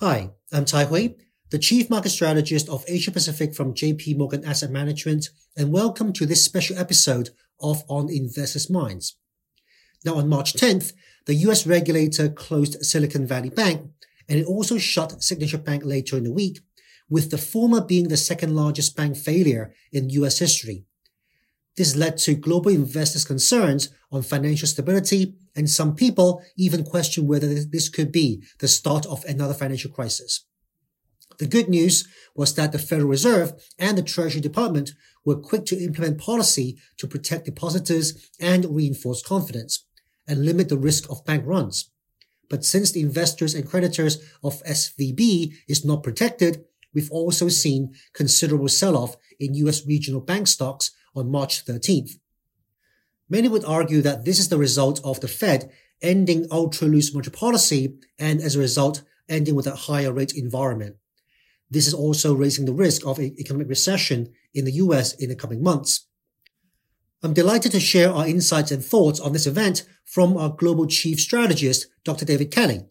Hi, I'm Tai Hui, the Chief Market Strategist of Asia Pacific from JP Morgan Asset Management, and welcome to this special episode of On Investors' Minds. Now, on March 10th, the US regulator closed Silicon Valley Bank, and it also shut Signature Bank later in the week, with the former being the second largest bank failure in US history. This led to global investors' concerns on financial stability, and some people even question whether this could be the start of another financial crisis. The good news was that the Federal Reserve and the Treasury Department were quick to implement policy to protect depositors and reinforce confidence and limit the risk of bank runs. But since the investors and creditors of SVB is not protected, we've also seen considerable sell-off in US regional bank stocks on March 13th. Many would argue that this is the result of the Fed ending ultra loose monetary policy and as a result ending with a higher rate environment. This is also raising the risk of an economic recession in the US in the coming months. I'm delighted to share our insights and thoughts on this event from our global chief strategist, Dr. David Kelly.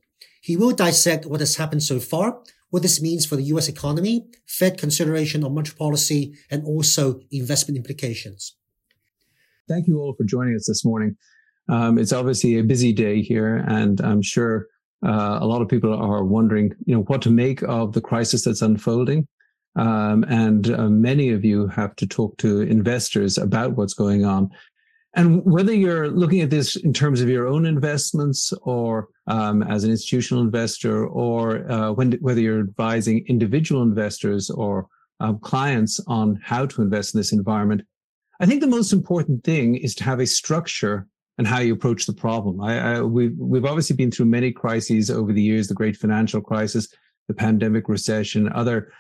He will dissect what has happened so far, what this means for the US economy, Fed consideration on monetary policy, and also investment implications. Thank you all for joining us this morning. Um, it's obviously a busy day here, and I'm sure uh, a lot of people are wondering, you know, what to make of the crisis that's unfolding. Um, and uh, many of you have to talk to investors about what's going on. And whether you're looking at this in terms of your own investments or um, as an institutional investor, or uh, when, whether you're advising individual investors or um, clients on how to invest in this environment, I think the most important thing is to have a structure and how you approach the problem. I, I, we've, we've obviously been through many crises over the years, the great financial crisis, the pandemic recession, other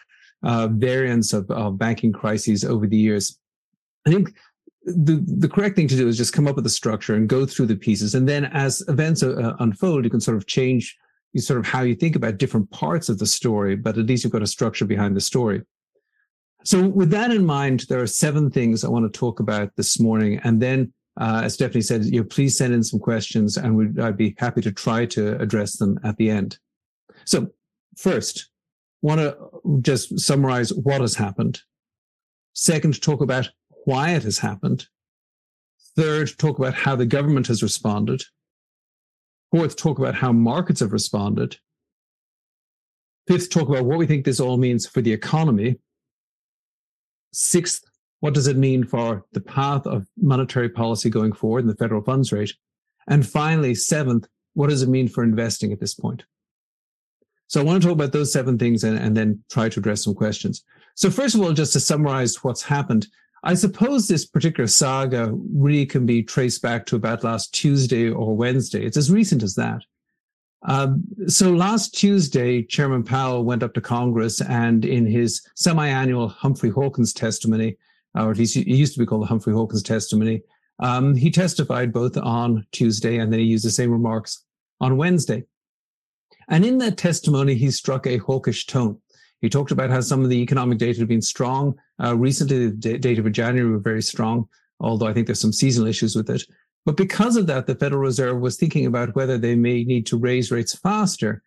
uh, variants of, of banking crises over the years. I think the, the correct thing to do is just come up with a structure and go through the pieces. And then as events uh, unfold, you can sort of change you sort of how you think about different parts of the story, but at least you've got a structure behind the story. So with that in mind, there are seven things I want to talk about this morning. And then, uh, as Stephanie said, you know, please send in some questions and we'd, I'd be happy to try to address them at the end. So first, want to just summarize what has happened. Second, talk about why it has happened. Third, talk about how the government has responded. Fourth, talk about how markets have responded. Fifth, talk about what we think this all means for the economy. Sixth, what does it mean for the path of monetary policy going forward and the federal funds rate? And finally, seventh, what does it mean for investing at this point? So I want to talk about those seven things and, and then try to address some questions. So first of all, just to summarize what's happened, I suppose this particular saga really can be traced back to about last Tuesday or Wednesday. It's as recent as that. Um, so last Tuesday, Chairman Powell went up to Congress and in his semi-annual Humphrey Hawkins testimony, or at least it used to be called the Humphrey Hawkins testimony, um, he testified both on Tuesday and then he used the same remarks on Wednesday. And in that testimony, he struck a hawkish tone. He talked about how some of the economic data have been strong. Uh, recently, the data for January were very strong, although I think there's some seasonal issues with it. But because of that, the Federal Reserve was thinking about whether they may need to raise rates faster.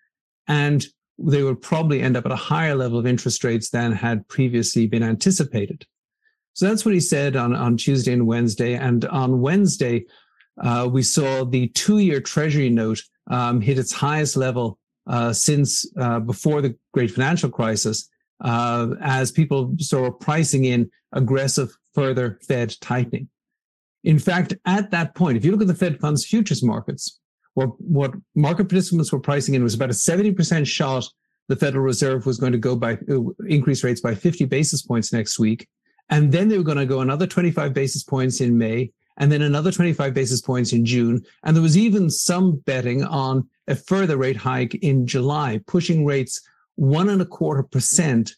And they would probably end up at a higher level of interest rates than had previously been anticipated. So that's what he said on, on Tuesday and Wednesday. And on Wednesday, uh, we saw the two year Treasury note um, hit its highest level uh, since uh, before the great financial crisis, uh, as people started pricing in aggressive further Fed tightening. In fact, at that point, if you look at the Fed funds futures markets, what, what market participants were pricing in was about a 70% shot the Federal Reserve was going to go by uh, increase rates by 50 basis points next week. And then they were going to go another 25 basis points in May and then another 25 basis points in June. And there was even some betting on a further rate hike in July, pushing rates one and a quarter percent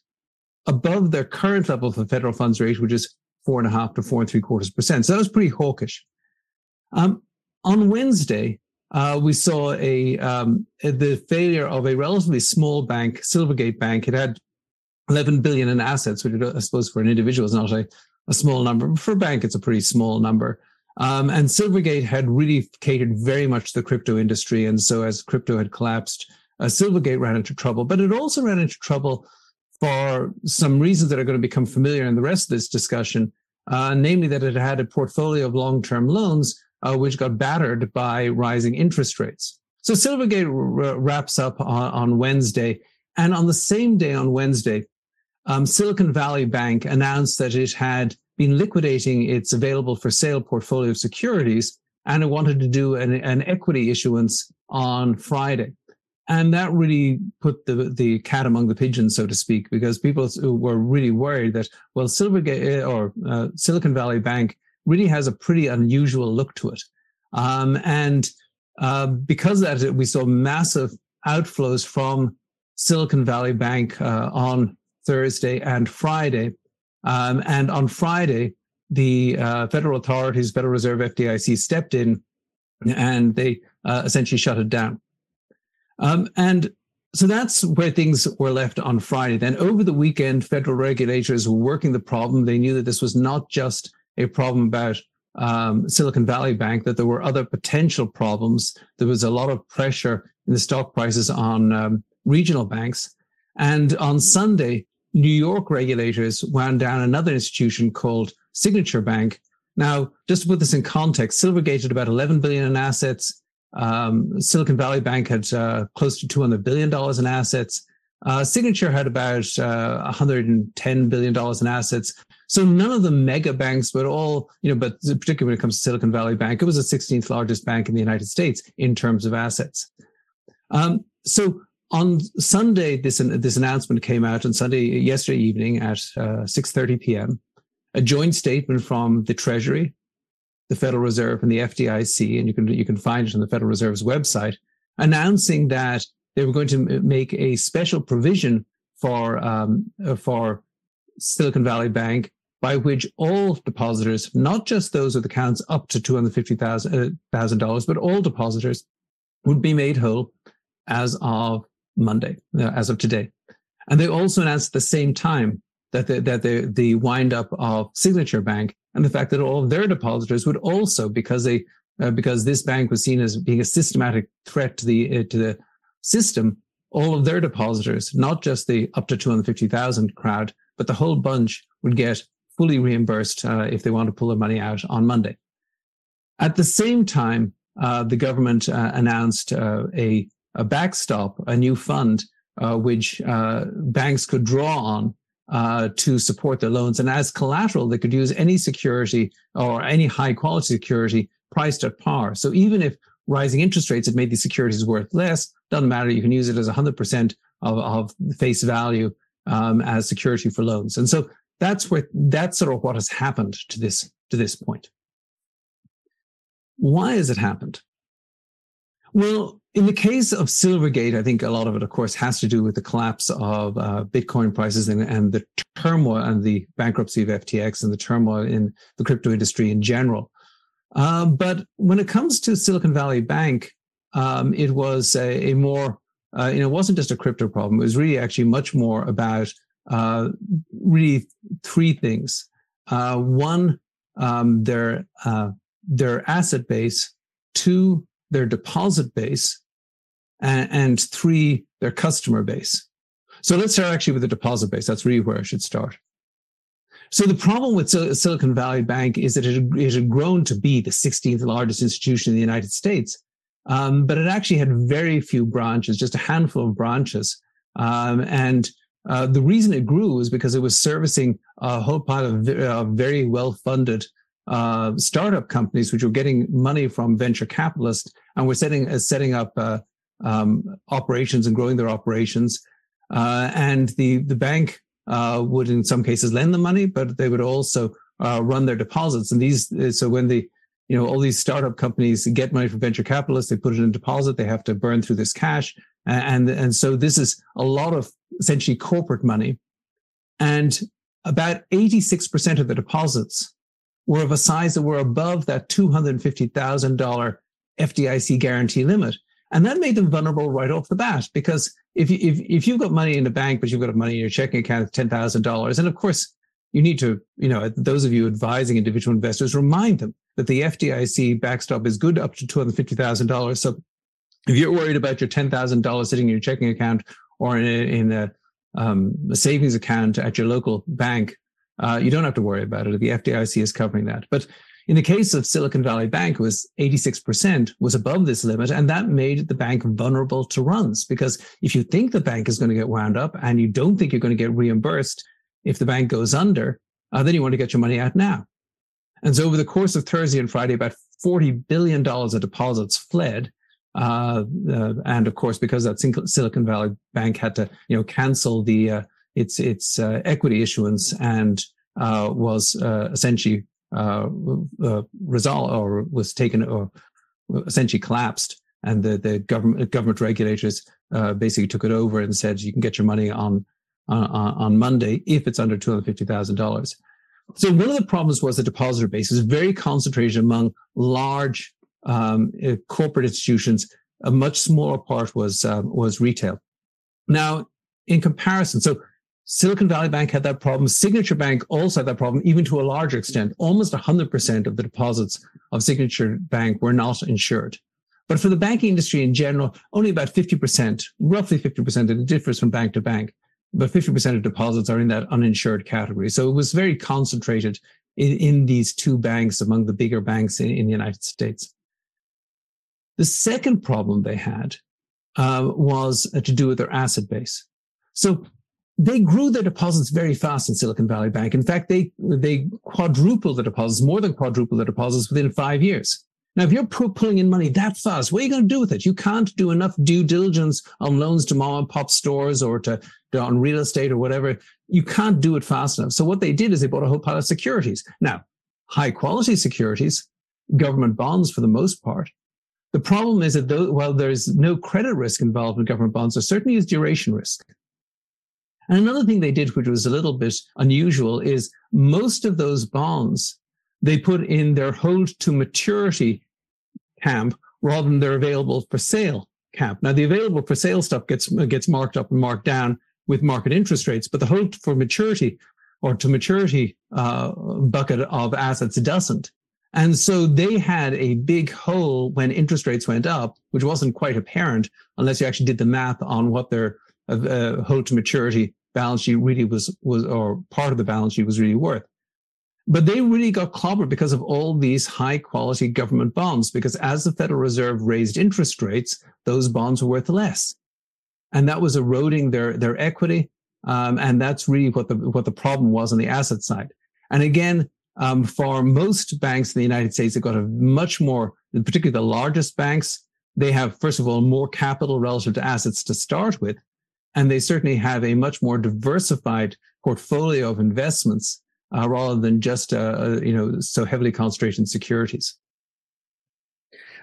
above their current level for federal funds rate, which is four and a half to four and three quarters percent. So that was pretty hawkish. Um, on Wednesday, uh, we saw a um, the failure of a relatively small bank, Silvergate Bank. It had 11 billion in assets, which I suppose for an individual is not a, a small number. But for a bank, it's a pretty small number. Um, and Silvergate had really catered very much to the crypto industry. And so as crypto had collapsed uh, Silvergate ran into trouble, but it also ran into trouble for some reasons that are going to become familiar in the rest of this discussion, uh, namely that it had a portfolio of long-term loans uh, which got battered by rising interest rates. So Silvergate r- wraps up on, on, Wednesday, and on the same day on Wednesday, um, Silicon Valley Bank announced that it had been liquidating its available for sale portfolio of securities, and it wanted to do an, an equity issuance on Friday. And that really put the, the cat among the pigeons, so to speak, because people were really worried that, well, Silvergate eh, or uh, Silicon Valley Bank really has a pretty unusual look to it. Um, and uh, because of that, we saw massive outflows from Silicon Valley Bank uh, on Thursday and Friday. Um, and on Friday, the uh, federal authorities, Federal Reserve, FDIC, stepped in and they uh, essentially shut it down. Um, and so that's where things were left on Friday. Then over the weekend, federal regulators were working the problem. They knew that this was not just a problem about um, Silicon Valley Bank, that there were other potential problems. There was a lot of pressure in the stock prices on um, regional banks. And on Sunday, New York regulators wound down another institution called Signature Bank. Now, just to put this in context, Silvergate had about 11 billion in assets. Um, Silicon Valley Bank had uh, close to 200 billion dollars in assets. Uh, Signature had about uh, 110 billion dollars in assets. So none of the mega banks, but all you know, but particularly when it comes to Silicon Valley Bank, it was the 16th largest bank in the United States in terms of assets. Um, so on Sunday, this this announcement came out on Sunday yesterday evening at 6:30 uh, p.m. A joint statement from the Treasury, the Federal Reserve, and the FDIC, and you can you can find it on the Federal Reserve's website, announcing that they were going to make a special provision for um, for Silicon Valley Bank by which all depositors, not just those with accounts up to two hundred fifty thousand uh, dollars, but all depositors, would be made whole as of Monday, uh, as of today. And they also announced at the same time that the, that the, the wind up of Signature Bank and the fact that all of their depositors would also, because they uh, because this bank was seen as being a systematic threat to the uh, to the system, all of their depositors, not just the up to 250,000 crowd, but the whole bunch would get fully reimbursed uh, if they want to pull their money out on Monday. At the same time, uh, the government uh, announced uh, a a backstop, a new fund, uh, which uh, banks could draw on uh, to support their loans. And as collateral, they could use any security or any high quality security priced at par. So even if rising interest rates had made these securities worth less, doesn't matter. You can use it as 100% of, of face value um, as security for loans. And so that's where that's sort of what has happened to this to this point. Why has it happened? Well, in the case of Silvergate, I think a lot of it, of course, has to do with the collapse of uh, Bitcoin prices and, and, the turmoil and the bankruptcy of FTX and the turmoil in the crypto industry in general. Um, but when it comes to Silicon Valley Bank, um, it was a, a more, uh, you know, it wasn't just a crypto problem. It was really actually much more about uh, really three things. Uh, one, um, their uh, their asset base. Two, their deposit base, and, and three, their customer base. So let's start actually with the deposit base. That's really where I should start. So the problem with Silicon Valley Bank is that it, it had grown to be the 16th largest institution in the United States, um, but it actually had very few branches, just a handful of branches. Um, and uh, the reason it grew was because it was servicing a whole pile of uh, very well-funded uh, startup companies, which were getting money from venture capitalists, and were setting uh, setting up uh, um, operations and growing their operations. Uh, and the the bank would, in some cases, lend the money, but they would also run their deposits. And these, so when the you know all these startup companies get money from venture capitalists, they put it in deposit. They have to burn through this cash, and and so this is a lot of essentially corporate money, and about eighty six percent of the deposits were of a size that were above that $250,000 FDIC guarantee limit. And that made them vulnerable right off the bat because if, you, if, if you've got money in the bank, but you've got money in your checking account, of $10,000, and of course, you need to, you know, those of you advising individual investors, remind them that the FDIC backstop is good up to $250,000. So If you're worried about your $10,000 sitting in your checking account or in a, in a, um, a savings account at your local bank, uh, you don't have to worry about it. The FDIC is covering that. But in the case of Silicon Valley Bank, was 86% was above this limit, and that made the bank vulnerable to runs. Because if you think the bank is going to get wound up and you don't think you're going to get reimbursed if the bank goes under, uh, then you want to get your money out now. And so over the course of Thursday and Friday, about $40 billion of deposits fled. Uh, uh, and of course, because that Silicon Valley Bank had to, you know, cancel the uh, its its uh, equity issuance and uh, was uh, essentially resolved or was taken or essentially collapsed, and the the government government regulators basically took it over and said you can get your money on on, on Monday if it's under two hundred fifty thousand dollars. So one of the problems was the depositor base is very concentrated among large um, corporate institutions. A much smaller part was was retail. Now, in comparison, so Silicon Valley Bank had that problem. Signature Bank also had that problem, even to a larger extent. Almost 100% of the deposits of Signature Bank were not insured. But for the banking industry in general, only about 50%, roughly 50%, and it differs from bank to bank, but 50% of deposits are in that uninsured category. So it was very concentrated in, in these two banks among the bigger banks in, in the United States. The second problem they had uh, was to do with their asset base. So they grew their deposits very fast in Silicon Valley Bank. In fact, they they quadrupled the deposits, more than quadrupled the deposits within five years. Now, if you're pulling in money that fast, what are you going to do with it? You can't do enough due diligence on loans to mom and pop stores or to, to on real estate or whatever. You can't do it fast enough. So what they did is they bought a whole pile of securities. Now, high quality securities, government bonds for the most part. The problem is that though, while there's no credit risk involved in government bonds, there certainly is duration risk. And another thing they did, which was a little bit unusual, is most of those bonds they put in their hold to maturity camp rather than their available for sale camp. Now, the available for sale stuff gets gets marked up and marked down with market interest rates, but the hold for maturity or to maturity uh, bucket of assets doesn't. And so they had a big hole when interest rates went up, which wasn't quite apparent unless you actually did the math on what their uh, hold to maturity balance sheet really was was or part of the balance sheet was really worth. But they really got clobbered because of all these high quality government bonds, because as the Federal Reserve raised interest rates, those bonds were worth less. And that was eroding their, their equity. Um, and that's really what the, what the problem was on the asset side. And again, um, for most banks in the United States, they've got a much more, particularly the largest banks, they have, first of all, more capital relative to assets to start with. And they certainly have a much more diversified portfolio of investments uh, rather than just uh, uh, you know so heavily concentrated in securities.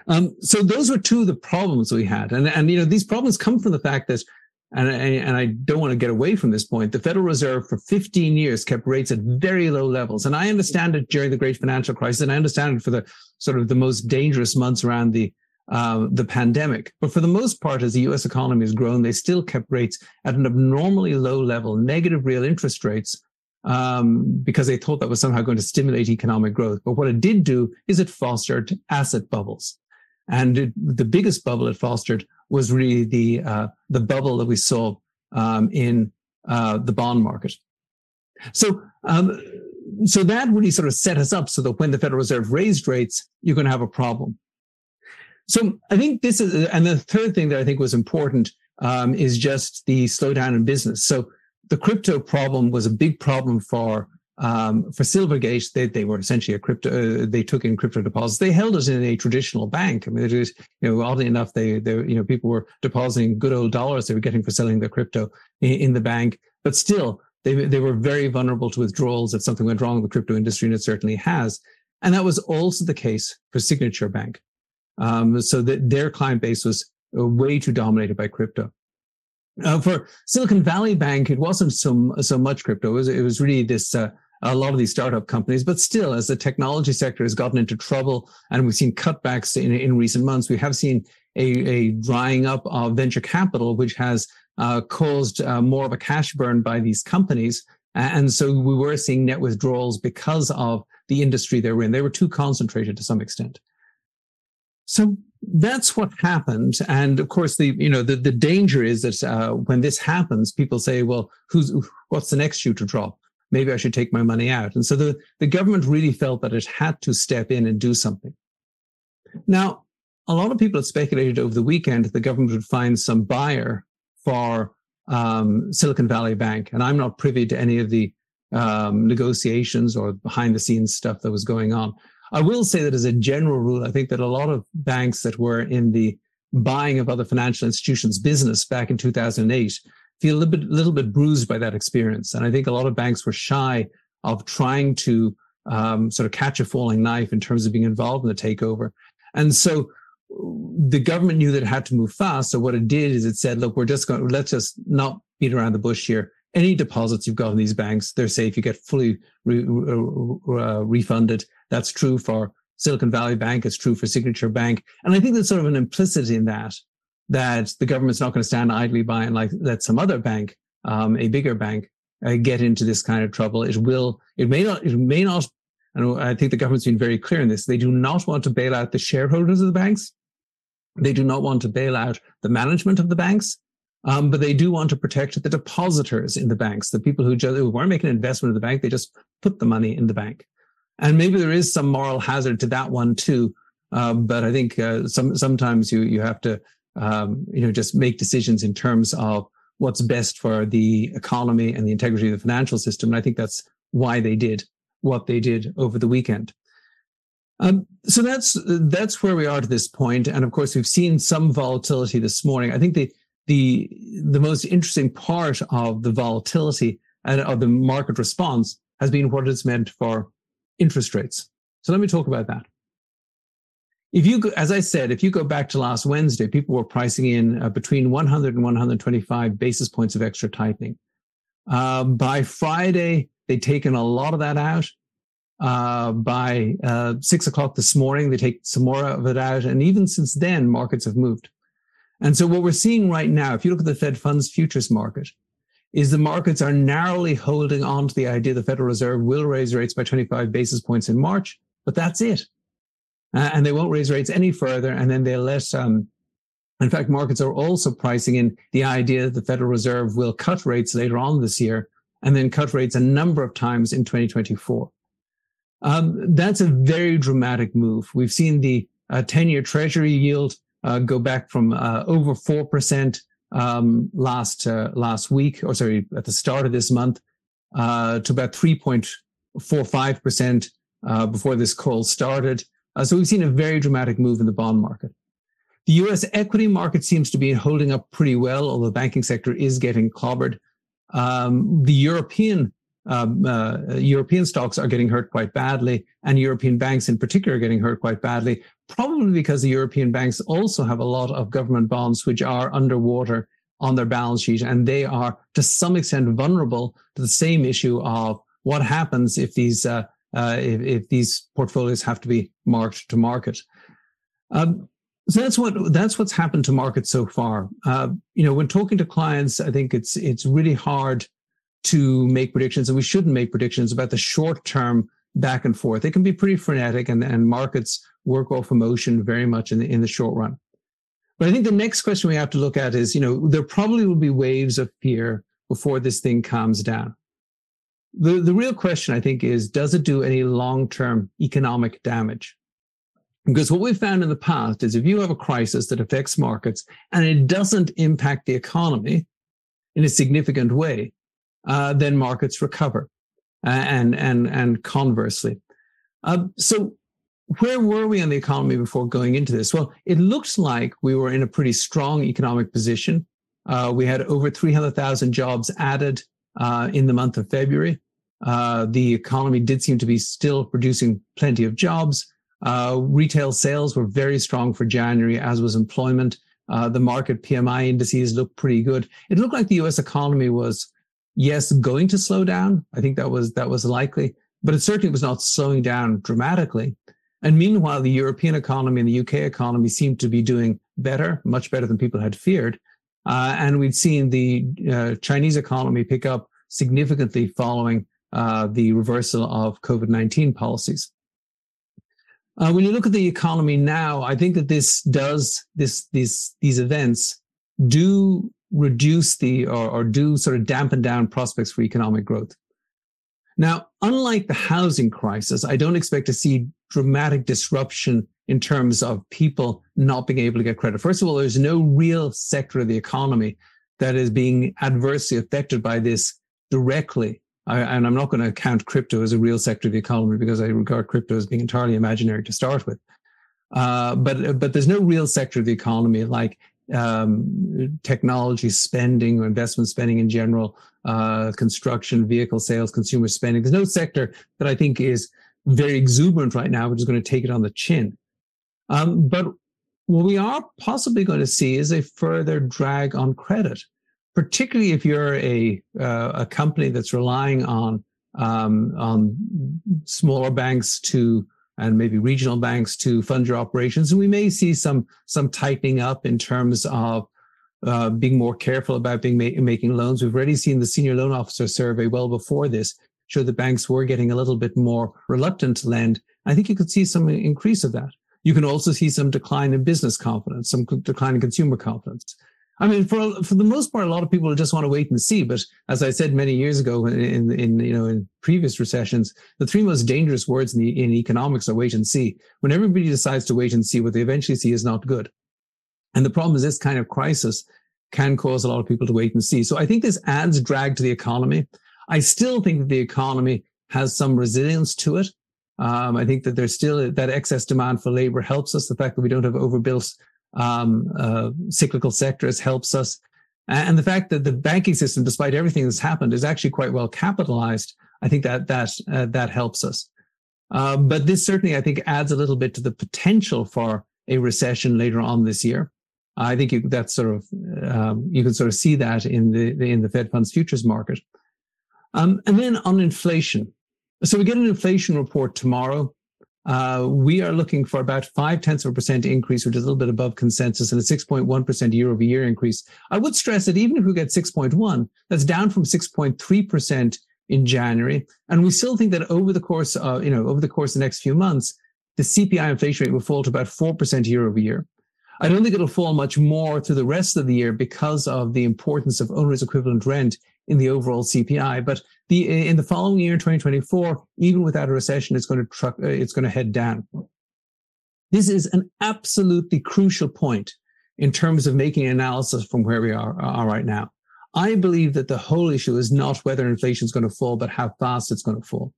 Um, so those were two of the problems we had, and and you know these problems come from the fact that. And and I don't want to get away from this point. The Federal Reserve for 15 years kept rates at very low levels. And I understand it during the great financial crisis. And I understand it for the sort of the most dangerous months around the, uh, the pandemic. But for the most part, as the US economy has grown, they still kept rates at an abnormally low level, negative real interest rates um, because they thought that was somehow going to stimulate economic growth. But what it did do is it fostered asset bubbles. And it, the biggest bubble it fostered was really the, uh, the bubble that we saw um, in uh, the bond market. So, um, so that really sort of set us up so that when the Federal Reserve raised rates, you're going to have a problem. So I think this is, and the third thing that I think was important um, is just the slowdown in business. So the crypto problem was a big problem for um, for Silvergate. They they were essentially a crypto. Uh, they took in crypto deposits. They held it in a traditional bank. I mean, it is you know oddly enough, they they you know people were depositing good old dollars they were getting for selling their crypto in, in the bank, but still they they were very vulnerable to withdrawals if something went wrong in the crypto industry, and it certainly has. And that was also the case for Signature Bank. Um, so that their client base was uh, way too dominated by crypto. Uh, for Silicon Valley Bank, it wasn't so so much crypto. It was, it was really this uh, a lot of these startup companies. But still, as the technology sector has gotten into trouble, and we've seen cutbacks in in recent months, we have seen a, a drying up of venture capital, which has uh, caused uh, more of a cash burn by these companies. And so we were seeing net withdrawals because of the industry they were in. They were too concentrated to some extent. So that's what happened. And of course, the you know the, the danger is that uh, when this happens, people say, "Well, who's what's the next shoe to drop? Maybe I should take my money out." And so the the government really felt that it had to step in and do something. Now, a lot of people have speculated over the weekend that the government would find some buyer for um, Silicon Valley Bank, and I'm not privy to any of the um, negotiations or behind the scenes stuff that was going on. I will say that as a general rule, I think that a lot of banks that were in the buying of other financial institutions business back in 2008 feel a little bit, little bit bruised by that experience. And I think a lot of banks were shy of trying to um, sort of catch a falling knife in terms of being involved in the takeover. And so the government knew that it had to move fast. So what it did is it said, look, we're just going, to let's just not beat around the bush here. Any deposits you've got in these banks, they're safe. You get fully re- uh, refunded. That's true for Silicon Valley Bank. It's true for Signature Bank. And I think there's sort of an implicit in that, that the government's not going to stand idly by and like let some other bank, um, a bigger bank, uh, get into this kind of trouble. It will, it may not, it may not, and I think the government's been very clear in this. They do not want to bail out the shareholders of the banks. They do not want to bail out the management of the banks. Um, but they do want to protect the depositors in the banks, the people who, just, who weren't making an investment in the bank, they just put the money in the bank. And maybe there is some moral hazard to that one too. Um, but I think uh, some sometimes you you have to um, you know just make decisions in terms of what's best for the economy and the integrity of the financial system. And I think that's why they did what they did over the weekend. Um, so that's that's where we are to this point. and of course we've seen some volatility this morning. I think the the the most interesting part of the volatility and of the market response has been what it's meant for interest rates. So let me talk about that. If you, as I said, if you go back to last Wednesday, people were pricing in uh, between 100 and 125 basis points of extra tightening. Uh, by Friday, they'd taken a lot of that out. Uh, by uh, six o'clock this morning, they take some more of it out. And even since then, markets have moved. And so what we're seeing right now, if you look at the Fed funds futures market, is the markets are narrowly holding on to the idea the Federal Reserve will raise rates by 25 basis points in March, but that's it. Uh, and they won't raise rates any further. And then they'll let, um, in fact, markets are also pricing in the idea that the Federal Reserve will cut rates later on this year and then cut rates a number of times in 2024. Um, that's a very dramatic move. We've seen the 10 uh, year treasury yield uh, go back from uh, over 4% um, last uh, last week, or sorry, at the start of this month, uh, to about 3.45 percent uh, before this call started. Uh, so we've seen a very dramatic move in the bond market. The U.S. equity market seems to be holding up pretty well, although the banking sector is getting clobbered. Um, the European um, uh, European stocks are getting hurt quite badly, and European banks in particular are getting hurt quite badly, probably because the European banks also have a lot of government bonds which are underwater on their balance sheet, and they are to some extent vulnerable to the same issue of what happens if these uh, uh, if, if, these portfolios have to be marked to market. Um, so that's what that's what's happened to markets so far. Uh, you know, when talking to clients, I think it's it's really hard to make predictions, and we shouldn't make predictions about the short term back and forth. It can be pretty frenetic, and, and markets work off emotion very much in the, in the short run. But I think the next question we have to look at is, you know, there probably will be waves of fear before this thing calms down. The, the real question, I think, is does it do any long term economic damage? Because what we've found in the past is if you have a crisis that affects markets and it doesn't impact the economy in a significant way, uh, then markets recover, and and and conversely. Uh, so, where were we in the economy before going into this? Well, it looks like we were in a pretty strong economic position. Uh, we had over 300,000 jobs added uh, in the month of February. Uh, the economy did seem to be still producing plenty of jobs. retail sales were very strong for January, as was employment. the Markit PMI indices looked pretty good. It looked like the U.S. economy was yes, going to slow down. I think that was that was likely, but it certainly was not slowing down dramatically. And meanwhile, the European economy and the UK economy seemed to be doing better, much better than people had feared. Uh, and we'd seen the uh, Chinese economy pick up significantly following uh, the reversal of COVID 19 policies. Uh, when you look at the economy now, I think that this does this these these events do reduce the or, or do sort of dampen down prospects for economic growth. Now, unlike the housing crisis, I don't expect to see dramatic disruption in terms of people not being able to get credit. First of all, there's no real sector of the economy that is being adversely affected by this directly. I, and I'm not going to count crypto as a real sector of the economy because I regard crypto as being entirely imaginary to start with. Uh, but but there's no real sector of the economy like um, technology spending or investment spending in general, uh, construction, vehicle sales, consumer spending. There's no sector that I think is very exuberant right now, which is going to take it on the chin. Um, but what we are possibly going to see is a further drag on credit particularly if you're a uh, a company that's relying on um, on smaller banks to and maybe regional banks to fund your operations, and we may see some some tightening up in terms of uh, being more careful about being ma- making loans. We've already seen the senior loan officer survey well before this show that banks were getting a little bit more reluctant to lend. I think you could see some increase of that. You can also see some decline in business confidence, some decline in consumer confidence. I mean, for for the most part, a lot of people just want to wait and see. But as I said many years ago, in in you know in previous recessions, the three most dangerous words in the, in economics are wait and see. When everybody decides to wait and see, what they eventually see is not good. And the problem is this kind of crisis can cause a lot of people to wait and see. So I think this adds drag to the economy. I still think that the economy has some resilience to it. Um, I think that there's still that excess demand for labor helps us. The fact that we don't have overbuilt um, uh, cyclical sectors helps us. And the fact that the banking system, despite everything that's happened, is actually quite well capitalized, I think that that uh, that helps us. Uh, but this certainly, I think, adds a little bit to the potential for a recession later on this year. I think you, that's sort of um, you can sort of see that in the in the Fed funds futures market. Um, and then on inflation, so we get an inflation report tomorrow. Uh, we are looking for about five tenths of a percent increase, which is a little bit above consensus, and a 6.1% year over year increase. I would stress that even if we get 6.1, that's down from 6.3% in January. And we still think that over the course of, you know, over the course of the next few months, the CPI inflation rate will fall to about 4% year over year. I don't think it'll fall much more through the rest of the year because of the importance of owner's equivalent rent in the overall CPI. But the in the following year, 2024, even without a recession, it's going to truck, uh, it's going to head down. This is an absolutely crucial point in terms of making analysis from where we are, are right now. I believe that the whole issue is not whether inflation is going to fall, but how fast it's going to fall.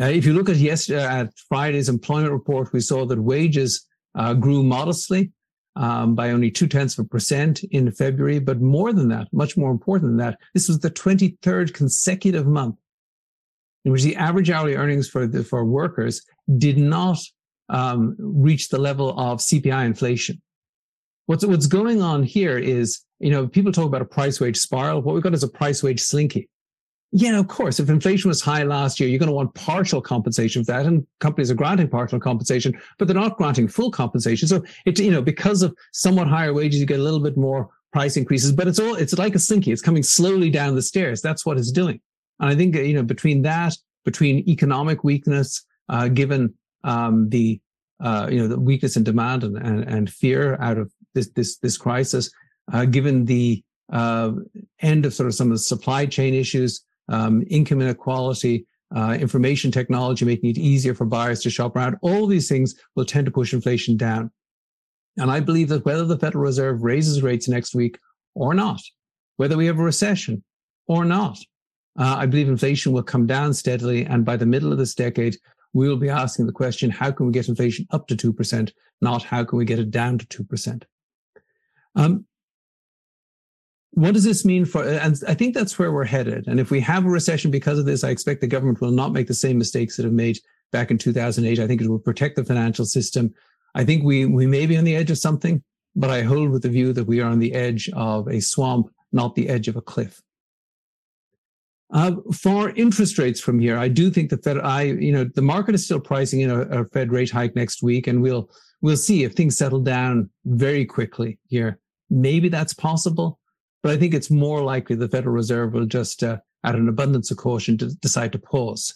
Uh, if you look at yesterday at Friday's employment report, we saw that wages uh, grew modestly, um, by only two tenths of a percent in February. But more than that, much more important than that, this was the 23rd consecutive month in which the average hourly earnings for the, for workers did not um, reach the level of CPI inflation. What's what's going on here is, you know, people talk about a price wage spiral. What we've got is a price wage slinky. Yeah, of course. If inflation was high last year, you're going to want partial compensation for that. And companies are granting partial compensation, but they're not granting full compensation. So it, you know, because of somewhat higher wages, you get a little bit more price increases, but it's all, it's like a slinky. It's coming slowly down the stairs. That's what it's doing. And I think, you know, between that, between economic weakness, uh, given, um, the, uh, you know, the weakness in demand and, and, and fear out of this, this, this crisis, uh, given the, uh, end of sort of some of the supply chain issues, um, income inequality, uh, information technology making it easier for buyers to shop around. All these things will tend to push inflation down. And I believe that whether the Federal Reserve raises rates next week or not, whether we have a recession or not, uh, I believe inflation will come down steadily. And by the middle of this decade, we will be asking the question, how can we get inflation up to 2%, not how can we get it down to 2%? Um, what does this mean for and i think that's where we're headed and if we have a recession because of this i expect the government will not make the same mistakes that have made back in 2008 i think it will protect the financial system i think we we may be on the edge of something but i hold with the view that we are on the edge of a swamp not the edge of a cliff uh, for interest rates from here, I do think the Fed, I, you know, the market is still pricing in a, a Fed rate hike next week, and we'll we'll see if things settle down very quickly here. Maybe that's possible. But I think it's more likely the Federal Reserve will just, uh, an abundance of caution, to decide to pause.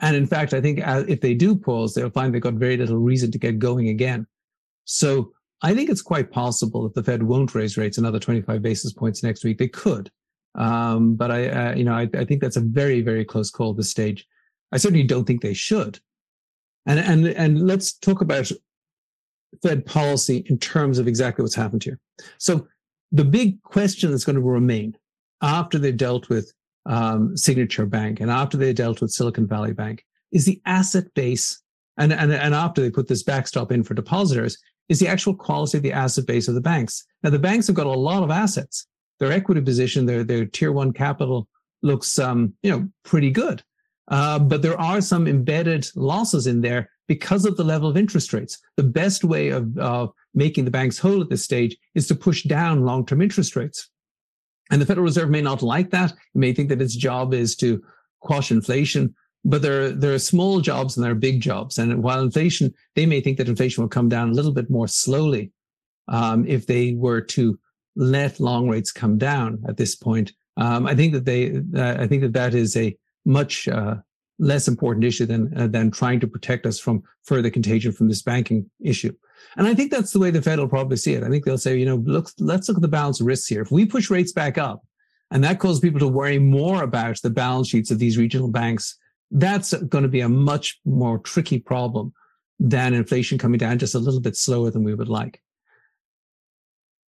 And in fact, I think uh, if they do pause, they'll find they've got very little reason to get going again. So I think it's quite possible that the Fed won't raise rates another 25 basis points next week. They could. Um, but I, uh, you know, I, I, think that's a very, very close call at this stage. I certainly don't think they should. And, and, and let's talk about Fed policy in terms of exactly what's happened here. So the big question that's going to remain after they've dealt with um, Signature Bank and after they dealt with Silicon Valley Bank is the asset base. And, and, and after they put this backstop in for depositors is the actual quality of the asset base of the banks. Now, the banks have got a lot of assets. Their equity position, their, their tier one capital looks, um, you know, pretty good. Uh, but there are some embedded losses in there because of the level of interest rates. The best way of, of making the banks whole at this stage is to push down long-term interest rates. And the Federal Reserve may not like that. It may think that its job is to quash inflation, but there are, there are small jobs and there are big jobs. And while inflation, they may think that inflation will come down a little bit more slowly um, if they were to let long rates come down at this point. Um, I think that they, uh, I think that that is a much uh, less important issue than uh, than trying to protect us from further contagion from this banking issue. And I think that's the way the Fed will probably see it. I think they'll say, you know, look, let's look at the balance of risks here. If we push rates back up, and that causes people to worry more about the balance sheets of these regional banks, that's going to be a much more tricky problem than inflation coming down just a little bit slower than we would like.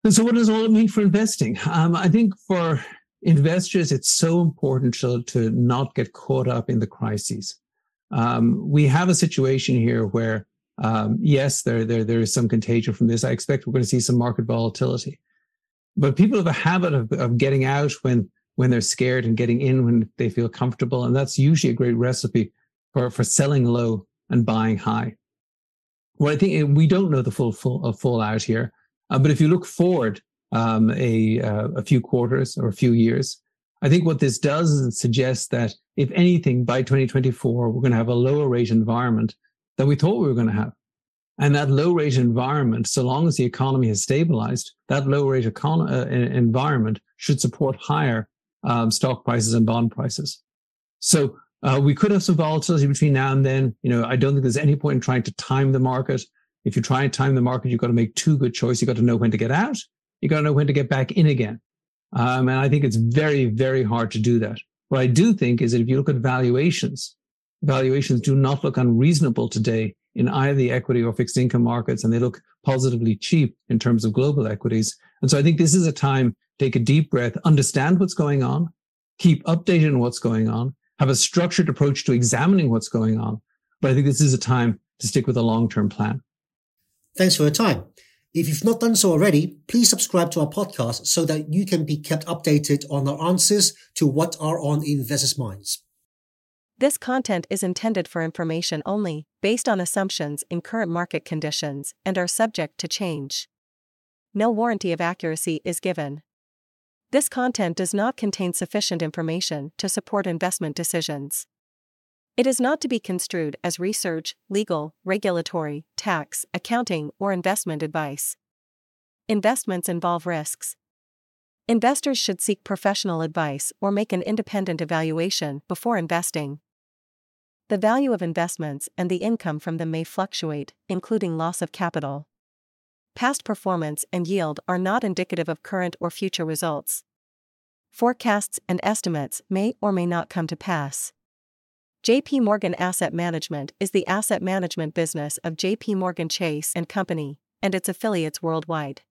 And so, what does all it mean for investing? Um, I think for investors, it's so important to, to not get caught up in the crises. Um, we have a situation here where, um, yes, there, there, there is some contagion from this. I expect we're going to see some market volatility. But people have a habit of, of getting out when, when they're scared and getting in when they feel comfortable. And that's usually a great recipe for, for selling low and buying high. Well, I think we don't know the full, full, uh, fallout here. Uh, but if you look forward um, a, uh, a few quarters or a few years. I think what this does is it suggests that if anything, by 2024, we're going to have a lower rate environment than we thought we were going to have. And that low rate environment, so long as the economy has stabilized, that low rate econ- uh, environment should support higher um, stock prices and bond prices. So uh, we could have some volatility between now and then. You know, I don't think there's any point in trying to time the market. If you try and time the market, you've got to make two good choices. You've got to know when to get out you got to know when to get back in again. Um, and I think it's very, very hard to do that. What I do think is that if you look at valuations, valuations do not look unreasonable today in either the equity or fixed income markets, and they look positively cheap in terms of global equities. And so I think this is a time take a deep breath, understand what's going on, keep updated on what's going on, have a structured approach to examining what's going on. But I think this is a time to stick with a long-term plan. Thanks for your time. If you've not done so already, please subscribe to our podcast so that you can be kept updated on our answers to what are on investors' minds. This content is intended for information only, based on assumptions in current market conditions, and are subject to change. No warranty of accuracy is given. This content does not contain sufficient information to support investment decisions. It is not to be construed as research, legal, regulatory, tax, accounting, or investment advice. Investments involve risks. Investors should seek professional advice or make an independent evaluation before investing. The value of investments and the income from them may fluctuate, including loss of capital. Past performance and yield are not indicative of current or future results. Forecasts and estimates may or may not come to pass. JP Morgan Asset Management is the asset management business of JP Morgan Chase and Company and its affiliates worldwide.